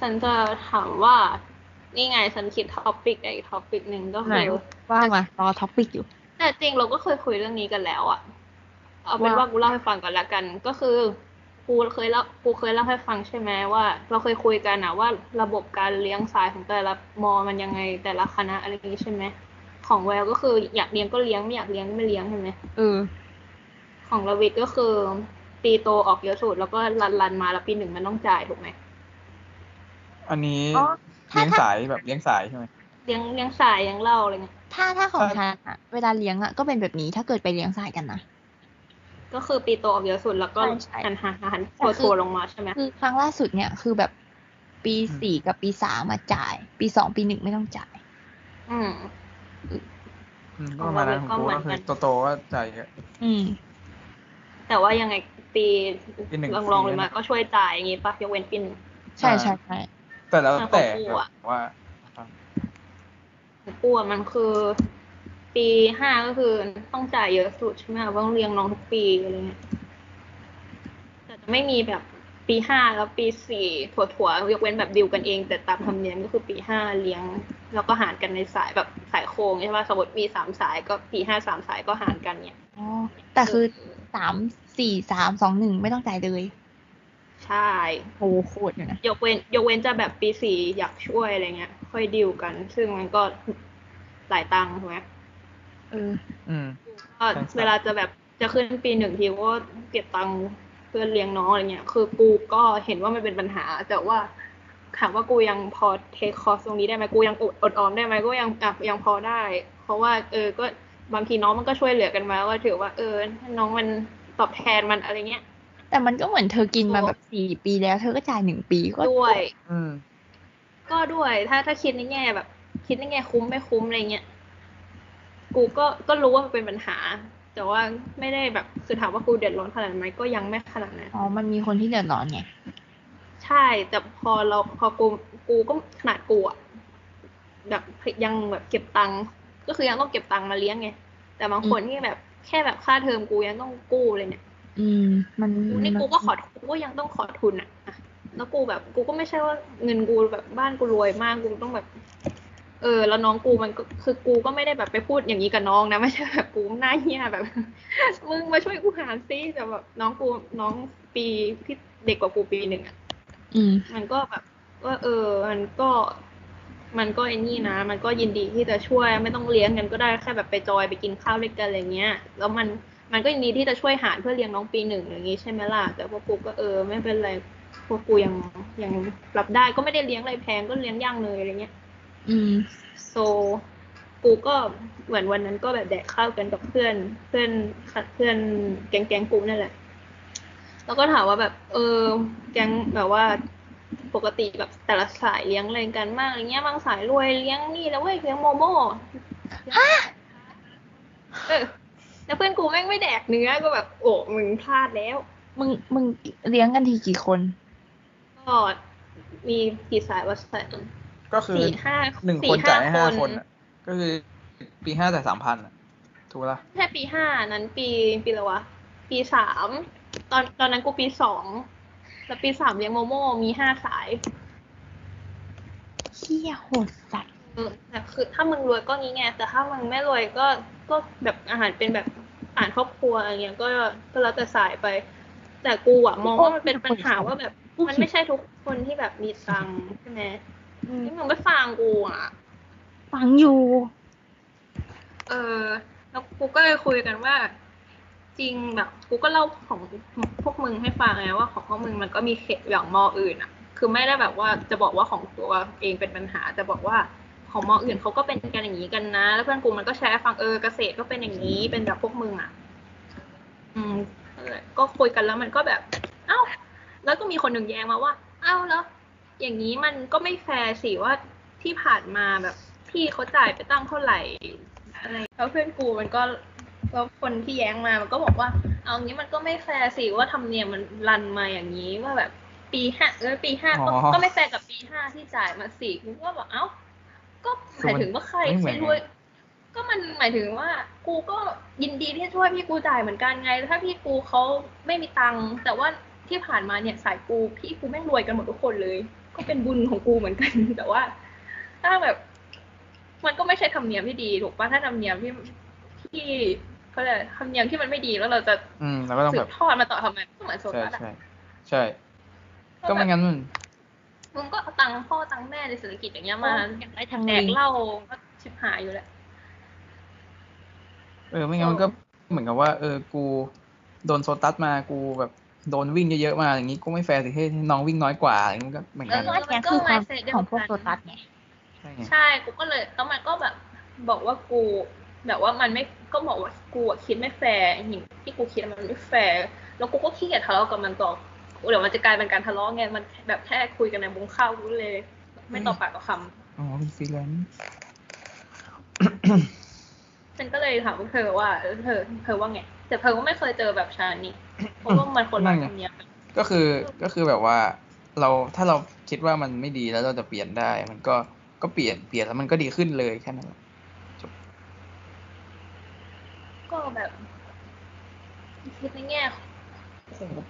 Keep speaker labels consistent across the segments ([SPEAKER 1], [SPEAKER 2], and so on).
[SPEAKER 1] ฉันจะถามว่า นี่ไงฉันคิด topic อีก topic หนึ่งก็
[SPEAKER 2] ไหน
[SPEAKER 1] คือ
[SPEAKER 2] ว่ามารอ topic อยู่
[SPEAKER 1] แต่จริงเราก็เคยคุยเรื่องนี้กันแล้วอะเอาเป็น
[SPEAKER 2] ว่า
[SPEAKER 1] ว่ากูเล่าให้ฟังก่อนละกันก็คือกูเคยเล่ากูเคยเล่าให้ฟังใช่ไหมว่า เราเคยคุยกันอะว่าระบบการเลี้ยงสายของแต่ละมอมันยังไงแต่ละคณะอะไรอย่างนี้ใช่ไหมของแววก็คืออยากเลี้ยงก็เลี้ยงไม่อยากเลี้ยงไม่เลี้ยงใช่ไหม
[SPEAKER 2] เออ
[SPEAKER 1] ของระวิทย์ก็คือปีโตออกเยอะสุดแล้วก็รันรันๆมาแล้วปีหนึ่งมันต้องจ่ายถูกไหม
[SPEAKER 3] อันนี้
[SPEAKER 2] อ๋อถ้า
[SPEAKER 3] เลี้ยงสายแบบเลี้ยงสายใช่ไหม
[SPEAKER 1] เลี้ยงเลี้ยงสายเลี้ยงเหล้าอะไรเงี้ย
[SPEAKER 2] ถ้าถ้าของ
[SPEAKER 3] ถ้า
[SPEAKER 2] ฉันอะเวลาเลี้ยงอะก็เป็นแบบนี้ถ้าเกิดไปเลี้ยงสายกันนะ
[SPEAKER 1] ก็คือปีโตออกเยอะสุดแล้วก็
[SPEAKER 2] ใช่ใช่
[SPEAKER 1] หันหันหัน
[SPEAKER 2] แต่
[SPEAKER 1] ตัว
[SPEAKER 2] คือ
[SPEAKER 1] ตัวลงมาใช่ไหม
[SPEAKER 2] คือครั้งล่าสุดเนี่ยคือแบบปีสี่กับปีสามมาจ่าย ปีสองปีหนึ่งไม่ต้องจ่าย
[SPEAKER 1] อืม
[SPEAKER 3] อืมก็ประมาณนั้น
[SPEAKER 1] ของ
[SPEAKER 3] ของกู
[SPEAKER 1] เรา
[SPEAKER 3] ก็
[SPEAKER 1] ก็เหมื
[SPEAKER 3] คือ
[SPEAKER 1] อนกัน
[SPEAKER 3] โตๆก็จ่ายเยอะ
[SPEAKER 2] อืม
[SPEAKER 1] แต่ว่ายังไงปี
[SPEAKER 3] ปีหนึ่ง
[SPEAKER 1] ลองลอง
[SPEAKER 3] ฟรี
[SPEAKER 1] ลงมา
[SPEAKER 3] นะ
[SPEAKER 1] ก็ช่วยจ่ายอย่างงี้ปะยกเว้นปีหนึ่ง
[SPEAKER 2] ใช่ใช่ใช่
[SPEAKER 3] แต่แล้ว
[SPEAKER 1] ของ
[SPEAKER 3] แต่
[SPEAKER 1] กูอะ
[SPEAKER 3] แบบว่า
[SPEAKER 1] ของกูอะมันคือ ปีห้าก็คือต้องจ่ายเยอะสุดใช่ไหมเพราะต้องเลี้ยงน้องทุกปีอะไรเงี้ยแต่จะไม่มีแบบปีห้าแล้วปีสี่ถั่วๆยกเว้นแบบดิวกันเอง แต่ตามธรรมเนียมก็คือปีห้าเลี้ยง แล้วก็หารกันในสายแบบสายโค้งใช่ป่ะสมมติมีสามสายก็ปีห้าสามสายก็หารกันเนี่ย
[SPEAKER 2] อ๋อแต่คือสามสี่สามสองหนึ่งไม่ต้องจ่ายเลย
[SPEAKER 1] ใช่
[SPEAKER 2] โอ้โคตรอยู่นะ
[SPEAKER 1] ยกเว้นยกเว้นจะแบบปีสี่อยากช่วยอะไรเงี้ย ค่อยดิวกัน ซึ่งมันก็หลายตังค์ถูกไหม
[SPEAKER 2] เออ
[SPEAKER 3] อืม
[SPEAKER 1] ก็
[SPEAKER 3] ใช่ใช่
[SPEAKER 1] เวลาจะแบบจะขึ้นปีหนึ่งทีก็เก็บตังค์เพื่อเลี้ยงน้องอะไรเงี้ย คือกูก็เห็นว่ามันเป็นปัญหา แต่ว่าถามว่ากูยังพอเทคคอร์สตรงนี้ได้ไหมกูยังอดอดออมได้ไหมก็ยังอะยังพอได้ เพราะว่าเออก็บางทีน้องมันก็ช่วยเหลือกันมาก็ถือว่าเออน้องมันตอบแทนมันอะไรเงี้ย
[SPEAKER 2] แต่มันก็เหมือนเธอกินมา
[SPEAKER 1] โอ้
[SPEAKER 2] แบบสี่ปีแล้ว เธอก็จ่ายหนึ่งปีก็
[SPEAKER 1] ด้วย
[SPEAKER 3] อืม
[SPEAKER 1] ก็ด้วยถ้าถ้าคิดในแง่แบบ คิดในแง่คุ้มไม่คุ้มอะไรเงี้ยกูก็ก็รู้ว่ามันเป็นปัญหา แต่ว่าไม่ได้แบบคือถามว่ากูเดือดร้อนขนาดไหมก็ยังไม่ขนาดนั้น
[SPEAKER 2] อ๋อมันมีคนที่เดือดร้อนไง
[SPEAKER 1] ใช่ แต่พอเราพอกูกูก็ขนาดกูอะแบบยังแบบเก็บตังค์ก็คือยังต้องเก็บตังค์มาเลี้ยงไงแต่บางคนที่แบบแค่แบบค่าเทอมกูยังต้องกู้เลยเนี่ย
[SPEAKER 2] อืม มัน
[SPEAKER 1] กูนี่กูก็ขอกูก็ยังต้องขอทุนอะอะแล้วกูแบบ กูก็ไม่ใช่ว่าเงินกูแบบบ้านกูรวยมากกูต้องแบบ เออ แล้วน้องกูมันก็คือกูก็ไม่ได้แบบไปพูดอย่างนี้กับน้องนะไม่ใช่แบบกูหน้าเหี้ยแบบ มึงมาช่วยกูหาซิแต่แบบน้องกูน้องปีที่เด็กกว่ากูปีหนึ่งอะ
[SPEAKER 2] อืม
[SPEAKER 1] มันก็แบบว่าเออ มันก็มันก็ไอ้นี่นะ มันก็ยินดีที่จะช่วยไม่ต้องเลี้ยงกันก็ได้แค่แบบไปจอยไปกินข้าวด้วยกันอะไรเงี้ย แล้วมัน มันก็ยินดีที่จะช่วยหารเพื่อเลี้ยงน้องปีหนึ่งอย่างงี้ใช่ไหมล่ะ แต่พวกกูก็เออไม่เป็นไรพวกกูยังยังรับได้ก็ไม่ได้เลี้ยงอะไรแพงก็เลี้ยงย่างเนยอะไรเงี้ย
[SPEAKER 2] อืม
[SPEAKER 1] โซกูก็เหมือนวันนั้นก็แบบแดกข้าวกันกับเพื่อน เพื่อนเพื่อนแก๊งแก๊งกูนั่นแหละ แล้วก็ถามว่าแบบ เออ แก๊งแบบว่าปกติแบบแต่ละสายเลี้ยงอะไรกันมากอะไรเงี้ยบางสายรวยเลี้ยงนี่แล้วเว้ยเลี้ยงโมโม่เออ แล้วเพื่อนกูแม่งไม่แดกเนื้อก็แบบโอ้มึงพลาดแล้ว
[SPEAKER 2] มึงมึงเลี้ยงกันทีกี่คน
[SPEAKER 1] ก็มีกี่สายวะสาย
[SPEAKER 3] ก็คือ
[SPEAKER 1] สี่ห้า
[SPEAKER 3] หนึ่ง
[SPEAKER 1] สี่
[SPEAKER 3] คนจ่ายให้ห้า
[SPEAKER 1] คน
[SPEAKER 3] คนอะก็คือปีห้าแต่สามพันอะถูกละ
[SPEAKER 1] แค่ปีห้านั้นปีปีอะไรวะ ปีสามตอนตอนนั้นกูปีสองแล้วปีสามเลี้ยงโมโม่มีห้าสาย
[SPEAKER 2] เชี่ยโหดสัตว์
[SPEAKER 1] เออแต่คือถ้ามึงรวยก็งี้ไงแต่ถ้ามึงไม่รวยก็ก็แบบอาหารเป็นแบบ อาหารครอบครัวอะไรเงี้ยก็ก็แล้วแต่สายไป แต่กูอะมองว่ามันเป็นปัญหาว่าแบบ มันไม่ใช่ทุกคนที่แบบมีตังค์ใช่ไหมที่มึงไม่ฟังกูอะ
[SPEAKER 2] ฟังอยู่
[SPEAKER 1] เออ แล้วกูก็เลยคุยกันว่า จริงแบบ กูก็เล่าของพวกมึงให้ฟังไงว่าของพวกมึงมันก็มีเขตอย่างมออื่นอะคือไม่ได้แบบว่าจะบอกว่าของตัวเองเป็นปัญหาแต่บอกว่า ของมออื่นเขาก็เป็นกันอย่างนี้กันนะ แล้วเพื่อนกูมันก็แชร์ฟังเออเกษตรก็เป็นอย่างนี้เป็นแบบพวกมึงอะ อืมก็คุยกันแล้วมันก็แบบ เอ้า แล้วก็มีคนหนึ่งแย้งมาว่า เอ้าแล้ว อย่างนี้มันก็ไม่แฟร์สิว่าที่ผ่านมาแบบพี่เขาจ่ายไปตั้งเท่าไหร่อะไรแล้วเพื่อนกูมันก็แล้วคนที่แย้งมามันก็บอกว่า เอางี้มันก็ไม่แฟร์สิว่าธรรมเนียมมัน run มาอย่างนี้ว่าแบบปีห้าเออปีห้าก็
[SPEAKER 3] อ๋อ
[SPEAKER 1] ก็ไม่แฟร์กับปีห้าที่จ่ายมาสี่กูก็บอกเอ้า ก็หมายถึงว่าใคร
[SPEAKER 3] ไม่เหมื
[SPEAKER 1] ใคร
[SPEAKER 3] อน
[SPEAKER 1] รวย ก็มันหมายถึงว่ากูก็ยินดีที่จะช่วยพี่กูจ่ายเหมือนกันไง ถ้าพี่กูเขาไม่มีตังค์แต่ว่าที่ผ่านมาเนี่ยสายกูพี่กูแม่งรวยกันหมดทุกคนเลย ก็เป็นบุญของกูเหมือนกัน แต่ว่า ถ้าแบบ มันก็ไม่ใช่ธรรมเนียมที่ดีถูกปะถ้าธรรมเนียมที่ที่เขาเรียกอะไรธรรมเนียมที่มันไม่ดีแล้วเราจะ
[SPEAKER 3] อืมเราก็ต้อง
[SPEAKER 1] สื
[SPEAKER 3] แบบบ
[SPEAKER 1] ทอดมาต่อทำไมก็เหมือนโซ
[SPEAKER 3] ใช่
[SPEAKER 1] ตัสอะ
[SPEAKER 3] ใช่ใช่ก็ไม่งั้น มัน
[SPEAKER 1] มึงก็เอาตังค์พ่อตังค์แม่ในเศรษฐกิจอย่างเงี้ยมา
[SPEAKER 2] อยากได้ทาง
[SPEAKER 1] แด
[SPEAKER 2] ลิ
[SPEAKER 1] ก
[SPEAKER 2] ง
[SPEAKER 1] เหล้าก็ชิบหายอยู่แล้ว
[SPEAKER 3] เออไม่งั้นมันก็เหมือนกับว่า เออกูโดนโซตัสมากูแบบโดนวิ่งเยอะๆมาอย่างงี้กูไม่แฟร์สิให้น้องวิ่งน้อยกว่าอย่างงี้มันก็เหมือน
[SPEAKER 2] แล้วก็อันเนี้ยคือความของพวกโซตัสไง
[SPEAKER 3] ใช่ไง
[SPEAKER 1] ใช่กูก็เลยแล้วมันก็แบบบอกว่ากู แบบว่ามันไม่ก็บอกว่ากูอะคิดไม่แฟร์สิ่งที่กูคิดมันไม่แฟร์แล้วกูก็ขี้เกียจทะเลาะกับมันต่อ เดี๋ยวมันจะกลายเป็นการทะเลาะไงมันแบบแค่คุยกันในวงข้าวกูเลย ไม่ตอบปากต่อค
[SPEAKER 3] อ๋อเป็นฟรีแลนซ์ำ
[SPEAKER 1] ฉันก็เลยถามพวกเธอว่าเออเธอเธอว่าไง แต่เธอก็ไม่เคยเจอแบบชานี้เพราะว่ามันคนละธรรมเนียมกัน
[SPEAKER 3] ก็คือก็คือแบบว่าเราถ้าเราคิดว่ามันไม่ดีแล้วเราจะเปลี่ยนได้ มันก็ก็เปลี่ยนเปลี่ยนแล้วมันก็ดีขึ้นเลยแค่นั้นแหละ
[SPEAKER 1] ก็แบบคิดในแง่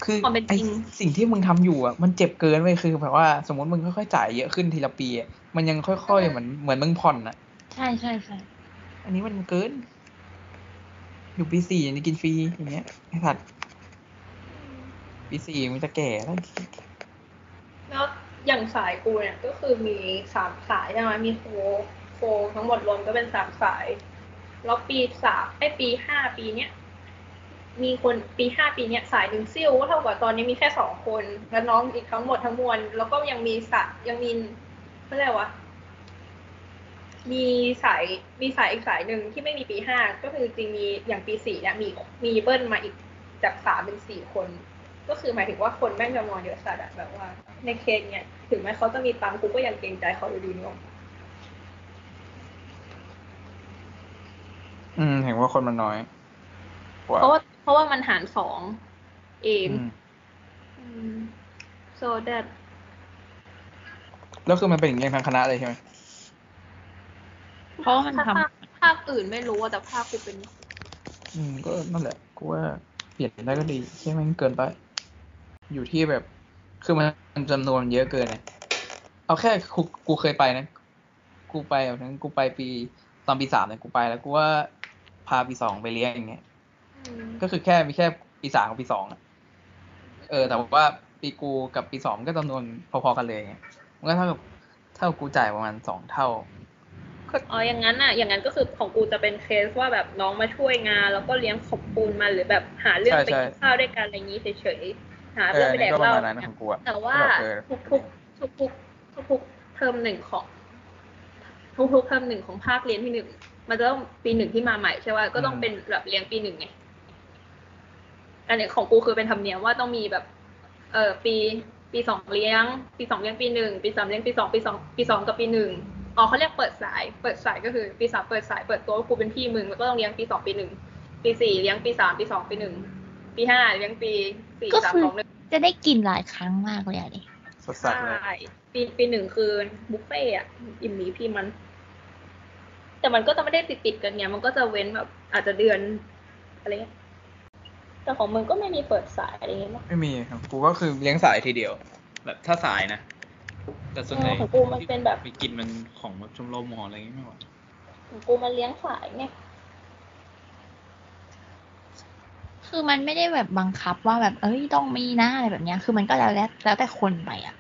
[SPEAKER 3] คือ
[SPEAKER 1] ความเป็น
[SPEAKER 3] ไอ
[SPEAKER 1] จริง
[SPEAKER 3] สิ่งที่มึงทำอยู่อะมันเจ็บเกินไปคือแบบว่าสมมติมึงค่อยๆจ่ายเยอะขึ้นทีละปีอะมันยังค่อยๆเหมือนเหมือนมึงผ่อนอะ
[SPEAKER 2] ใช่ใช่ใช่
[SPEAKER 3] อันนี้มันเกิน อยู่ปีสี่ยังจะกินฟรีอย่างเงี้ยไอ้สัตว์ปีสี่มึงจะแก่แล้ว
[SPEAKER 1] แล้วอย่างสายกูเนี่ยก็คือมีสามสายใช่ไหมมีโฟโฟทั้งหมดรวมก็เป็นสามสาย แล้วปีสามไอปีห้าปีเนี้ย มีคนปีห้าปีเนี้ยสายหนึ่งซิ่วก็เท่ากับตอนนี้มีแค่สองคน แล้วน้องอีกทั้งหมดทั้งมวลแล้วก็ยังมีสายยังมีไม่เรียกว่ามีสายมีสายอีกสายหนึ่งที่ไม่มีปีห้าก็คือจริงมีอย่างปีสี่เนี่ยมีมีเบิ้ลมาอีกจากสามเป็นสี่คน ก็คือหมายถึงว่าคนแม่งจำนวนเยอะสัดอะแบบว่า ในเคสเนี่ยถึงแม้เขาจะมีตังค์กูก็ยังเกรงใจเขาอยู่ดีเนาะ
[SPEAKER 3] อืมเห็นว่าคนมันน้อย กว่า
[SPEAKER 1] เพราะว่าเพราะว่ามันหารสองเอง
[SPEAKER 3] อืม
[SPEAKER 1] so that
[SPEAKER 3] แล้วคือมันเป็นอย่างนี้ทั้งคณะเลยใช่ไหม
[SPEAKER 2] เพราะว่ามัน
[SPEAKER 1] ถ้า
[SPEAKER 2] ทำ
[SPEAKER 1] ภาคภาคอื่นไม่รู้อะแต่ภาคกูเป็น
[SPEAKER 3] อืม ก็นั่นแหละกูว่าเปลี่ยนได้ก็ดีแค่มันเกินไป อยู่ที่แบบ คือมันจำนวนเยอะเกินไงเอาแค่กูกูเคยไปนะ กูไปแบบนั้นกูไปปีตอนปีสามเนี่ยกูไปแล้วกูว่าพาปีสองไปเลี้ยงอย่างเงี้ย
[SPEAKER 1] อืม
[SPEAKER 3] ก็คือแค่มีแค่ปีสามกับปีสองอะเออ แต่ว่าปีกูกับปีสองก็จำนวนพอๆกันเลยไงมันก็เท่ากับเท่ากับกูจ่ายประมาณสองเท่า
[SPEAKER 1] อ๋ออย่างนั้นอะอย่างนั้นก็คือของกูจะเป็นเคสว่าแบบน้องมาช่วยงาน แล้วก็เลี้ยงขอบปูนมันหรือแบบหาเรื่อง
[SPEAKER 3] ใช่
[SPEAKER 1] ไป
[SPEAKER 3] ใช่
[SPEAKER 1] กินข้าวด้วยกันอะไรอย่างนี้เฉยๆหา
[SPEAKER 3] เอ
[SPEAKER 1] เรื่อ
[SPEAKER 3] อง
[SPEAKER 1] ไป
[SPEAKER 3] นี่
[SPEAKER 1] แดก
[SPEAKER 3] ก็ป
[SPEAKER 1] เห
[SPEAKER 3] ระ
[SPEAKER 1] ล้า
[SPEAKER 3] มาณนั้นของกูอะ
[SPEAKER 1] แต่ว่า
[SPEAKER 3] ก็แบบเออ
[SPEAKER 1] ทุกๆทุกๆทุกๆเทอมหนึ่งของ ทุกๆเทอมหนึ่งของภาคเรียนที่หนึ่งมันจะต้องปีหนึ่งที่มาใหม่ใช่ป่ะก็ต้องเป็นแบบเลี้ยงปีหนึ่งไง อันนี้ของกูคือเป็นธรรมเนียมว่าต้องมีแบบ เออปี ปีสองเลี้ยง ปีสองเลี้ยงปีหนึ่งปีสามเลี้ยงปีสองปีสองปีสองกับปีหนึ่งอ๋อเขาเรียกเปิดสาย เปิดสายก็คือปีสามเปิดสายเปิดตัวว่ากูเป็นพี่มึงแล้วก็ต้องเลี้ยงปีสองปีหนึ่งปีสี่เลี้ยงปีสามปีสองปีหนึ่งปีห้าเลี้ยงปีสี่
[SPEAKER 2] ก็
[SPEAKER 1] สาม
[SPEAKER 2] คือ
[SPEAKER 1] สองหนึ่ง
[SPEAKER 2] จะได้กินหลายครั้งมากเลยอะดิ
[SPEAKER 3] สดสัสเลย
[SPEAKER 1] ใช่ปีปีหนึ่งคือบุฟเฟ่ต์อะอิ่มหมีพี่มัน แต่มันก็จะไม่ได้ติดติดๆกันไงมันก็จะเว้นแบบอาจจะเดือนอะไรเงี้ย แต่ของมึงก็ไม่มีเปิดสายอะไรเงี้ยเนอะ
[SPEAKER 3] ไม่มีครับ กูก็คือเลี้ยงสายทีเดียว แบบถ้าสายนะ แต่ส่วนใหญ่
[SPEAKER 1] เออของกูมันเป็นแบบ
[SPEAKER 3] ไปกินมันของแบบชมรมหออะไรอย่างงี้ไม่ไหว
[SPEAKER 1] ของกูมันเลี้ยงสายไง
[SPEAKER 2] คือมันไม่ได้แบบบังคับว่าแบบเอ้ยต้องมีนะอะไรแบบเนี้ย คือมันก็แล้วแล้วแล้วแต่คนไปอะ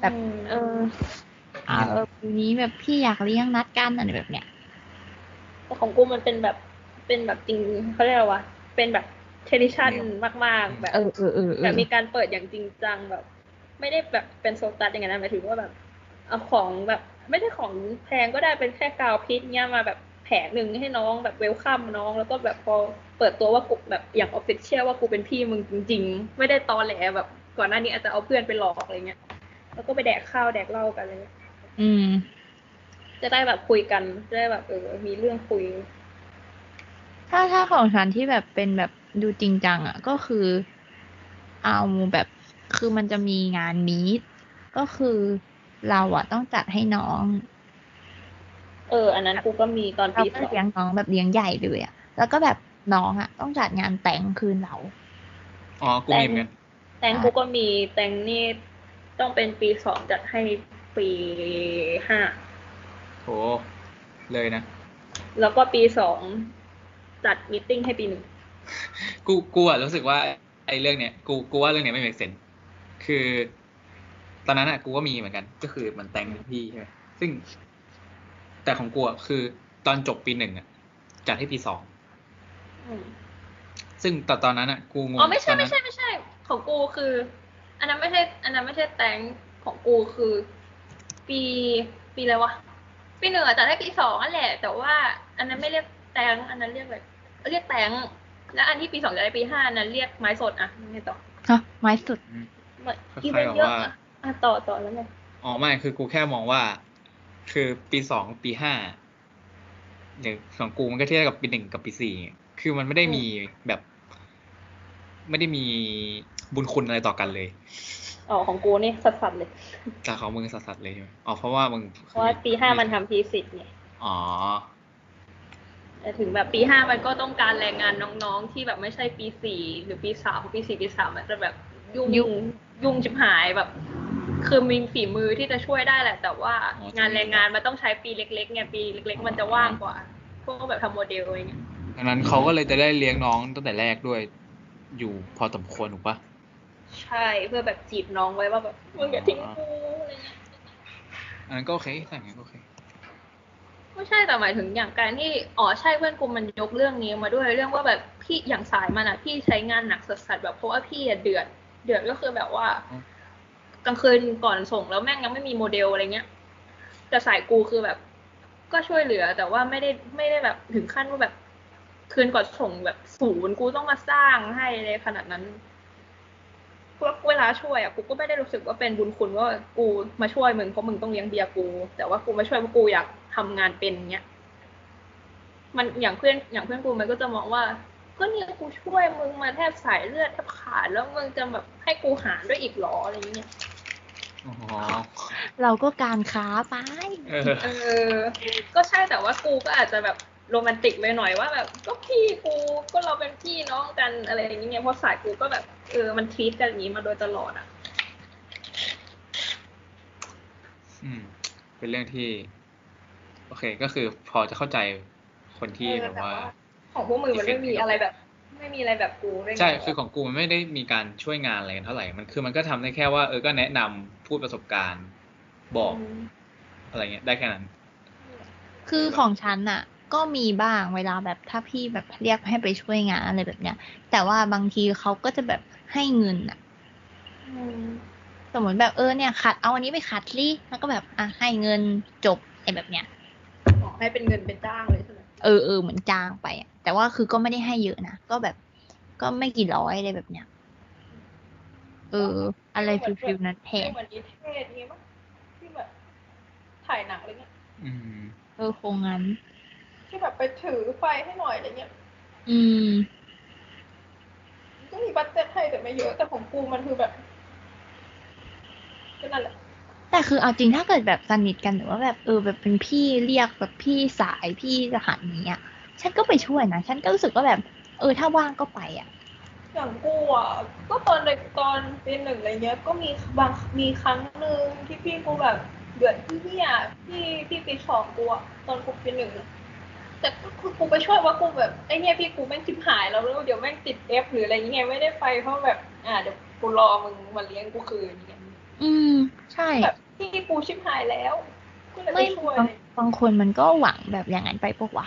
[SPEAKER 2] แบบ
[SPEAKER 1] อืม
[SPEAKER 2] เออ อ่าเออปีนี้แบบพี่อยากเลี้ยงนัดกันอะไรแบบเนี้ย
[SPEAKER 1] แต่ของกูมันเป็นแบบเป็นแบบจริงเขาเรียกอะไรวะเป็นแบบ เทดิชันมาก ๆ แบบ
[SPEAKER 2] เออเออเออเอ
[SPEAKER 1] แบ
[SPEAKER 2] อบ
[SPEAKER 1] มีการเปิดอย่างจริงจังแบบ ไม่ได้แบบเป็นโซตัสอย่างนั้นนะหมายถึงว่าแบบ เอาของแบบไม่ได้ของแพงก็ได้เป็นแค่กาวพิษเนี้ยมาแบบแผงหนึ่งให้น้องแบบ welcome น้อง แล้วก็แบบพอเปิดตัวว่ากูแบบอย่าง official ว่ากูเป็นพี่มึงจริง ๆ ไม่ได้ตอแหลแบบ ก่อนหน้านี้อาจจะเอาเพื่อนไปหลอกอะไรเงี้ย แล้วก็ไปแดกข้าวแดกเหล้ากันอะไรเลย
[SPEAKER 2] อืม
[SPEAKER 1] จะได้แบบคุยกันจะได้แบบเออ มีเรื่องคุย
[SPEAKER 2] ถ้าถ้าของฉันที่แบบเป็นแบบ ดูจริงจังอะ ก็คือ เอาแบบคือมันจะมีงานมีตก็คือเราอะต้องจัดให้น้อง
[SPEAKER 1] เออ อันนั้นกูก็มีตอน
[SPEAKER 2] เรา
[SPEAKER 1] ปี
[SPEAKER 2] ก็
[SPEAKER 1] สอง
[SPEAKER 2] เลี้ยงน้องแบบเลี้ยงใหญ่เลยอะ แล้วก็แบบน้องอะ ต้องจัดงานแต่งคืนเรา
[SPEAKER 3] อ๋อกูมีเหมือนกัน
[SPEAKER 1] แตงกูก็มีแตงนี่ต้องเป็นปีสองจัดให้ปีห้า
[SPEAKER 3] โหเลยนะ
[SPEAKER 1] แล้วก็ปีสองจัด meeting ให้ปีหนึ่ง
[SPEAKER 3] กูกูอะรู้สึกว่า ไอ้เรื่องเนี้ยกูกูว่าเรื่องเนี้ยไม่ make sense คือ ตอนนั้นอะกูก็มีเหมือนกัน ก็คือมันแต่งพี่ใช่ไหมซึ่ง แต่ของกูอะคือ ตอนจบปีหนึ่งอะจัดให้ปีสอง
[SPEAKER 1] อืม
[SPEAKER 3] ซึ่งตอนตอนนั้นอะกูงง
[SPEAKER 1] อ๋อไม่ใช่
[SPEAKER 3] ตนนั้
[SPEAKER 1] ไม่ใช่ไม่ใช่ ของกูคือ อันนั้นไม่ใช่ อันนั้นไม่ใช่แตงของกูคือ ปีปีอะไรวะปีหนึ่งอะจัดให้ปีสองนั่นแหละ แต่ว่า อันนั้นไม่เรียกแตงอันนั้นเรียกอะไรเรียกแตง แล้วอันที่ปีสองจะได้ปีห้านั้นเรียกไม้สดอะไม่ต่อ
[SPEAKER 2] ฮะไม้สุด
[SPEAKER 3] อืม
[SPEAKER 1] เหมือน
[SPEAKER 3] คล้ายๆ
[SPEAKER 1] อีเวนต์เยอะ
[SPEAKER 3] แบบว่า
[SPEAKER 1] อะอะต่อต่อแล้วไง
[SPEAKER 3] อ๋อไม่คือกูแค่มองว่า คือปีสองปีห้าอย่างของกูมันก็เทียบกับปีหนึ่งกับปีสี่คือมันไม่ได้มีแบบ ไม่ได้มีบุญคุณอะไรต่อกันเลย
[SPEAKER 1] อ๋อของกูนี่สัสๆเลย
[SPEAKER 3] จากของมึงสัสๆเลยใช่ไหมอ๋อเพราะว่ามึง
[SPEAKER 1] เพราะว่าปีห้ามันทำทีสิทธิ์ไง
[SPEAKER 3] อ๋อ
[SPEAKER 1] แต่ถึงแบบปีห้ามันก็ต้องการแรงงานน้องๆ ที่แบบไม่ใช่ปีสี่หรือปีสามปีสี่ปีสามมันจะแบบยุ่ง
[SPEAKER 2] ยุ่ง
[SPEAKER 1] ยุ่งจิบหายแบบ คือมีฝีมือที่จะช่วยได้แหละ แต่ว่า
[SPEAKER 3] อ๋อ
[SPEAKER 1] งานแรงงานมันต้องใช้ปีเล็กๆไงปีเล็ก ๆ มันจะว่างกว่า พวกแบบทำโมเดลอะไรเงี้ย
[SPEAKER 3] ดังนั้นเขาก็เลยจะได้เลี้ยงน้องตั้งแต่แรกด้วย อยู่พอสมควรถูกปะ
[SPEAKER 1] ใช่เพื่อแบบจีบน้องไว้ว่าแบบมึงอย่าทิ้งกูอะไรเงี้ย
[SPEAKER 3] อันนั้นก็โอเคถ้าอย่างนั้นก็โอเค
[SPEAKER 1] ไม่ใช่แต่หมายถึงอย่างการที่อ๋อใช่เพื่อนกูมันยกเรื่องนี้มาด้วยเรื่องว่าแบบพี่อย่างสายมันอะพี่ใช้งานหนักสัสๆแบบเพราะว่าพี่อะเดือด เดือดก็คือแบบว่า กลางคืนก่อนส่งแล้วแม่งยังไม่มีโมเดลอะไรเงี้ยแต่สายกูคือแบบ ก็ช่วยเหลือแต่ว่าไม่ได้ไม่ได้แบบถึงขั้นว่าแบบ คืนก่อนส่งแบบศูนย์กูต้องมาสร้างให้เลยขนาดนั้นพวกเวลาช่วยอะกูก็ไม่ได้รู้สึกว่าเป็นบุญคุณว่ากูมาช่วยมึงเพราะมึงต้องเลี้ยงเบียร์กู แต่ว่ากูมาช่วยเพราะกูอยาก ทำงานเป็นเงี้ย มันอย่างเพื่อนอย่างเพื่อนกูมันก็จะมองว่า ก็เนี่ยกูช่วยมึงมาแทบสายเลือดแทบขาดแล้วมึงจะแบบให้กูหารด้วยอีกเหรออะไรเงี้ย
[SPEAKER 3] อ๋อ
[SPEAKER 2] เราก็การค้าไป
[SPEAKER 3] เออ
[SPEAKER 1] เออ ก็ใช่แต่ว่ากูก็อาจจะแบบโรแมนติกไปหน่อยว่าแบบก็พี่กูก็เราเป็นพี่น้องกันอะไรอย่างเงี้ยเพราะสายกูก็แบบ เออมันทีตกันอย่างนี้มาโดยตลอดอะ
[SPEAKER 3] อืม เป็นเรื่องที่โอเคก็คือพอจะเข้าใจคนที่
[SPEAKER 1] เออ
[SPEAKER 3] แบบ
[SPEAKER 1] แต่
[SPEAKER 3] ว่า
[SPEAKER 1] ของพวกมึงมันไม่มีอะไรแบบ ไม่มีอะไรแบบกูด้วยไง
[SPEAKER 3] ใช่คือของกูมันไม่ได้มีการช่วยงานอะไรกันเท่าไหร่มันคือมันก็ทำได้แค่ว่าเออก็แนะนำพูดประสบการณ์บอก
[SPEAKER 1] ม
[SPEAKER 3] อะไรเงี้ยได้แค่นั้น
[SPEAKER 2] คือของฉันอะก็มีบ้างเวลาแบบถ้าพี่แบบเรียกให้ไปช่วยงานอะไรแบบเนี้ย แต่ว่าบางทีเขาก็จะแบบให้เงินอะ
[SPEAKER 1] อืม
[SPEAKER 2] สมมติแบบเออเนี่ยขัดเอาอันนี้ไปขัดสิแล้วก็แบบอะให้เงินจบไอ้แบบเนี้ย
[SPEAKER 1] อ๋อ ให้เป็นเงินเป็นจ้างเลยใช่ไหม
[SPEAKER 2] เออเออเหมือนจ้างไปอะแต่ว่าคือก็ไม่ได้ให้เยอะนะก็แบบ ก็ไม่กี่ร้อยอะไรแบบเนี้ยเออ อะไร feel feel นั้นแทน
[SPEAKER 1] เหมือนนิเทศนี้มั้งที่แบบถ่ายหนังอะไรเงี้ย
[SPEAKER 3] อืม
[SPEAKER 2] เออคงงั้น
[SPEAKER 1] ที่แบบไปถือไฟให้หน่อยอะไรเงี้ย
[SPEAKER 2] อืม
[SPEAKER 1] ก็มี budget ให้แต่ไม่เยอะแต่ของกูมันคือแบบก็นั่นแหละ
[SPEAKER 2] แต่คือเอาจริงถ้าเกิดแบบสนิทกันหรือว่าแบบเออแบบเป็นพี่เรียกแบบพี่สายพี่รหัสนี้อะฉันก็ไปช่วยนะ ฉันก็รู้สึกว่าแบบ เออถ้าว่างก็ไปอะ
[SPEAKER 1] อย่างกูอะก็ตอนเด็กตอนปีหนึ่งอะไรเงี้ย ก็มีบางมีครั้งหนึ่งที่พี่กูแบบเดือดที่เนี่ยพี่พี่ปีสองกูอะตอนกูปีหนึ่งอะแต่ก็คือกูไปช่วยว่ากูแบบไอ้เนี่ยพี่กูแม่งจิบหายแล้วแล้วเดี๋ยวแม่งติดเอฟหรืออะไรเงี้ยไม่ได้ไปเพราะแบบ อ่าเดี๋ยวกูรอมึงมาเลี้ยงกูคืนอย่างเงี้ย
[SPEAKER 2] อืม ใช่
[SPEAKER 1] แบบ พี่กูชิบหายแล้วก็เลยไป
[SPEAKER 2] ไม่
[SPEAKER 1] ช่วย
[SPEAKER 2] บางบางคนมันก็หวังแบบอย่างนั้นไปปะวะ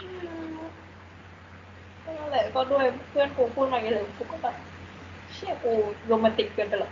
[SPEAKER 1] อืมก็นั่นแหละก็ด้วยเพื่อนกูพูดมาอย่างเงี้ยเลยกูก็แบบเชี่ยกูโรแมนติกเกินไปหรอ